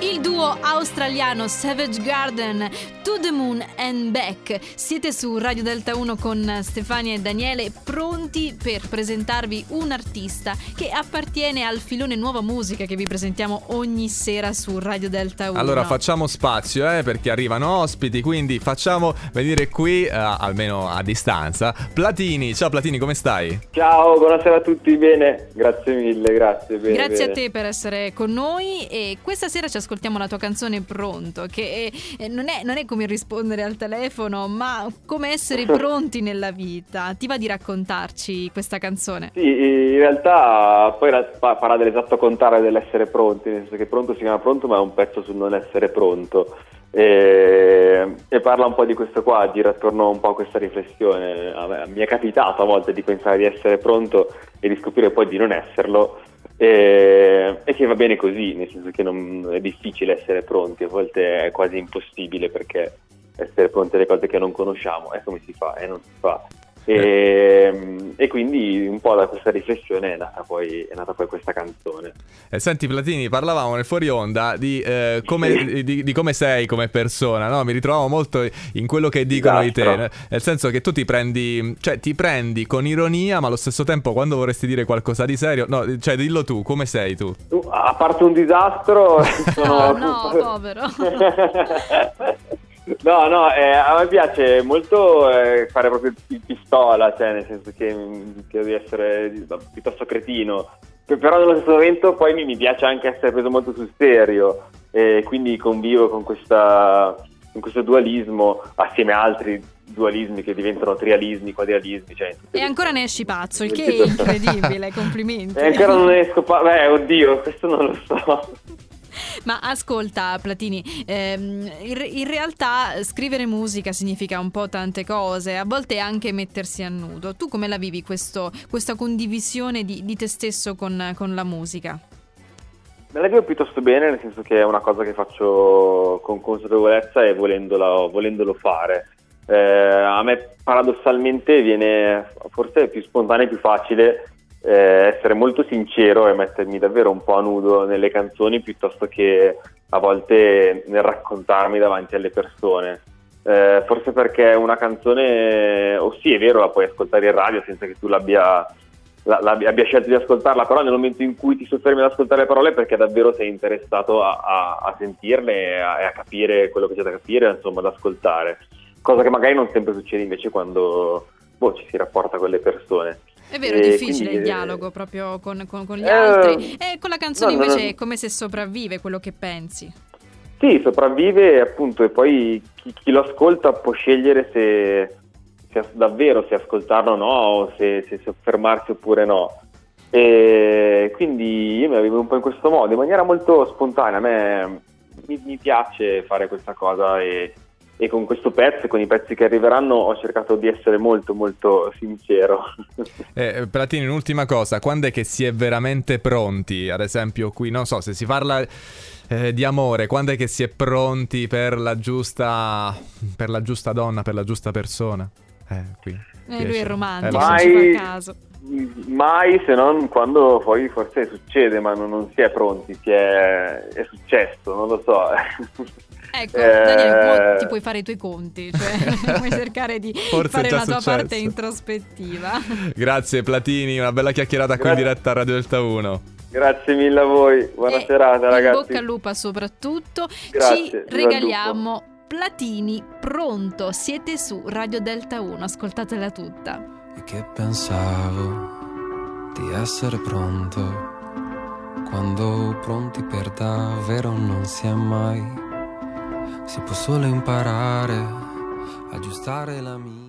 Il duo australiano Savage Garden, To the Moon and Back. Siete su Radio Delta 1 con Stefania e Daniele, pronti per presentarvi un artista che appartiene al filone nuova musica che vi presentiamo ogni sera su Radio Delta 1. Allora facciamo spazio eh, perché arrivano ospiti, quindi facciamo venire qui, eh, almeno a distanza, Platini. Ciao Platini, come stai? Ciao, buonasera a tutti, bene? Grazie mille, grazie. Bene, Grazie bene. a te per essere con noi e questa sera ci ascoltiamo la tua canzone Pronto, che eh, non, è, non è come rispondere al telefono, ma come essere pronti nella vita. Ti va di raccontarci questa canzone? Sì, in realtà poi farà dell'esatto contrario dell'essere pronti, nel senso che pronto si chiama pronto, ma è un pezzo sul non essere pronto. E, e parla un po' di questo qua, gira attorno un po' a questa riflessione. A me- mi è capitato a volte di pensare di essere pronto e di scoprire poi di non esserlo. E, e che va bene così, nel senso che non, è difficile essere pronti, a volte è quasi impossibile perché essere pronti alle cose che non conosciamo, e come si fa? E non si fa. E, e quindi un po' da questa riflessione è nata poi, è nata poi questa canzone. Eh, senti Platini, parlavamo nel fuori onda di, eh, come, di, di come sei come persona, no? Mi ritrovavo molto in quello che dicono di te, Disastro. nel senso che tu ti prendi, cioè ti prendi con ironia, ma allo stesso tempo quando vorresti dire qualcosa di serio, no, cioè dillo tu, come sei tu? A parte un disastro, sono... Ah, no, povero. No, no, eh, a me piace molto eh, fare proprio il pistola, cioè nel senso che credo di essere piuttosto cretino, però nello stesso momento poi mi, mi piace anche essere preso molto sul serio e quindi convivo con, questa, con questo dualismo assieme a altri dualismi che diventano trialismi, quadrialismi. Cioè, E ancora ne esci pazzo, il che è incredibile, complimenti. E ancora non esco, pa- beh oddio, questo non lo so. Ma ascolta, Platini, ehm, in, in realtà scrivere musica significa un po' tante cose, a volte anche mettersi a nudo. Tu come la vivi questo- questa condivisione di, di te stesso con, con la musica? Me la vivo piuttosto bene, nel senso che è una cosa che faccio con consapevolezza e volendolo fare. Eh, a me paradossalmente viene forse più spontaneo e più facile eh, essere molto sincero e mettermi davvero un po' a nudo nelle canzoni piuttosto che a volte nel raccontarmi davanti alle persone. Eh, forse perché una canzone, o sì è vero, la puoi ascoltare in radio senza che tu l'abbia la- la- abbia scelto di ascoltarla, però nel momento in cui ti soffermi ad ascoltare le parole perché davvero sei interessato a, a- a sentirle e a, a capire quello che c'è da capire, insomma, ad ascoltare. Cosa che magari non sempre succede invece quando boh, ci si rapporta con le persone. È vero, è difficile quindi, il dialogo proprio con, con- con gli eh, altri. E con la canzone no, no, invece no. è come se sopravvive quello che pensi. Sì, sopravvive appunto e poi chi, chi lo ascolta può scegliere se, se davvero se ascoltarlo o no, o se, se soffermarsi oppure no. E quindi io me la vivo un po' in questo modo, in maniera molto spontanea. A me mi, mi piace fare questa cosa e, e con questo pezzo e con i pezzi che arriveranno ho cercato di essere molto molto sincero. Eh, Platini, un'ultima cosa, quando è che si è veramente pronti? Ad esempio qui, non so, se si parla eh, di amore, quando è che si è pronti per la giusta, per la giusta donna, per la giusta persona? Eh, qui. Eh, lui è romantico, ci fa caso. Mai se non quando poi forse succede, ma non, non si è pronti, si è, è successo, non lo so. Ecco, Eh, Daniele, ti puoi fare i tuoi conti, cioè puoi cercare di Forse fare la tua successo. parte introspettiva. Grazie Platini, una bella chiacchierata qui in Grazie. diretta a Radio Delta 1. Grazie mille a voi, buona E serata in ragazzi. bocca al lupo soprattutto. Grazie, Ci regaliamo Platini pronto. Siete su Radio Delta 1, ascoltatela tutta. E che pensavo di essere pronto quando pronti per davvero non si è mai. Si può solo imparare, aggiustare la mia.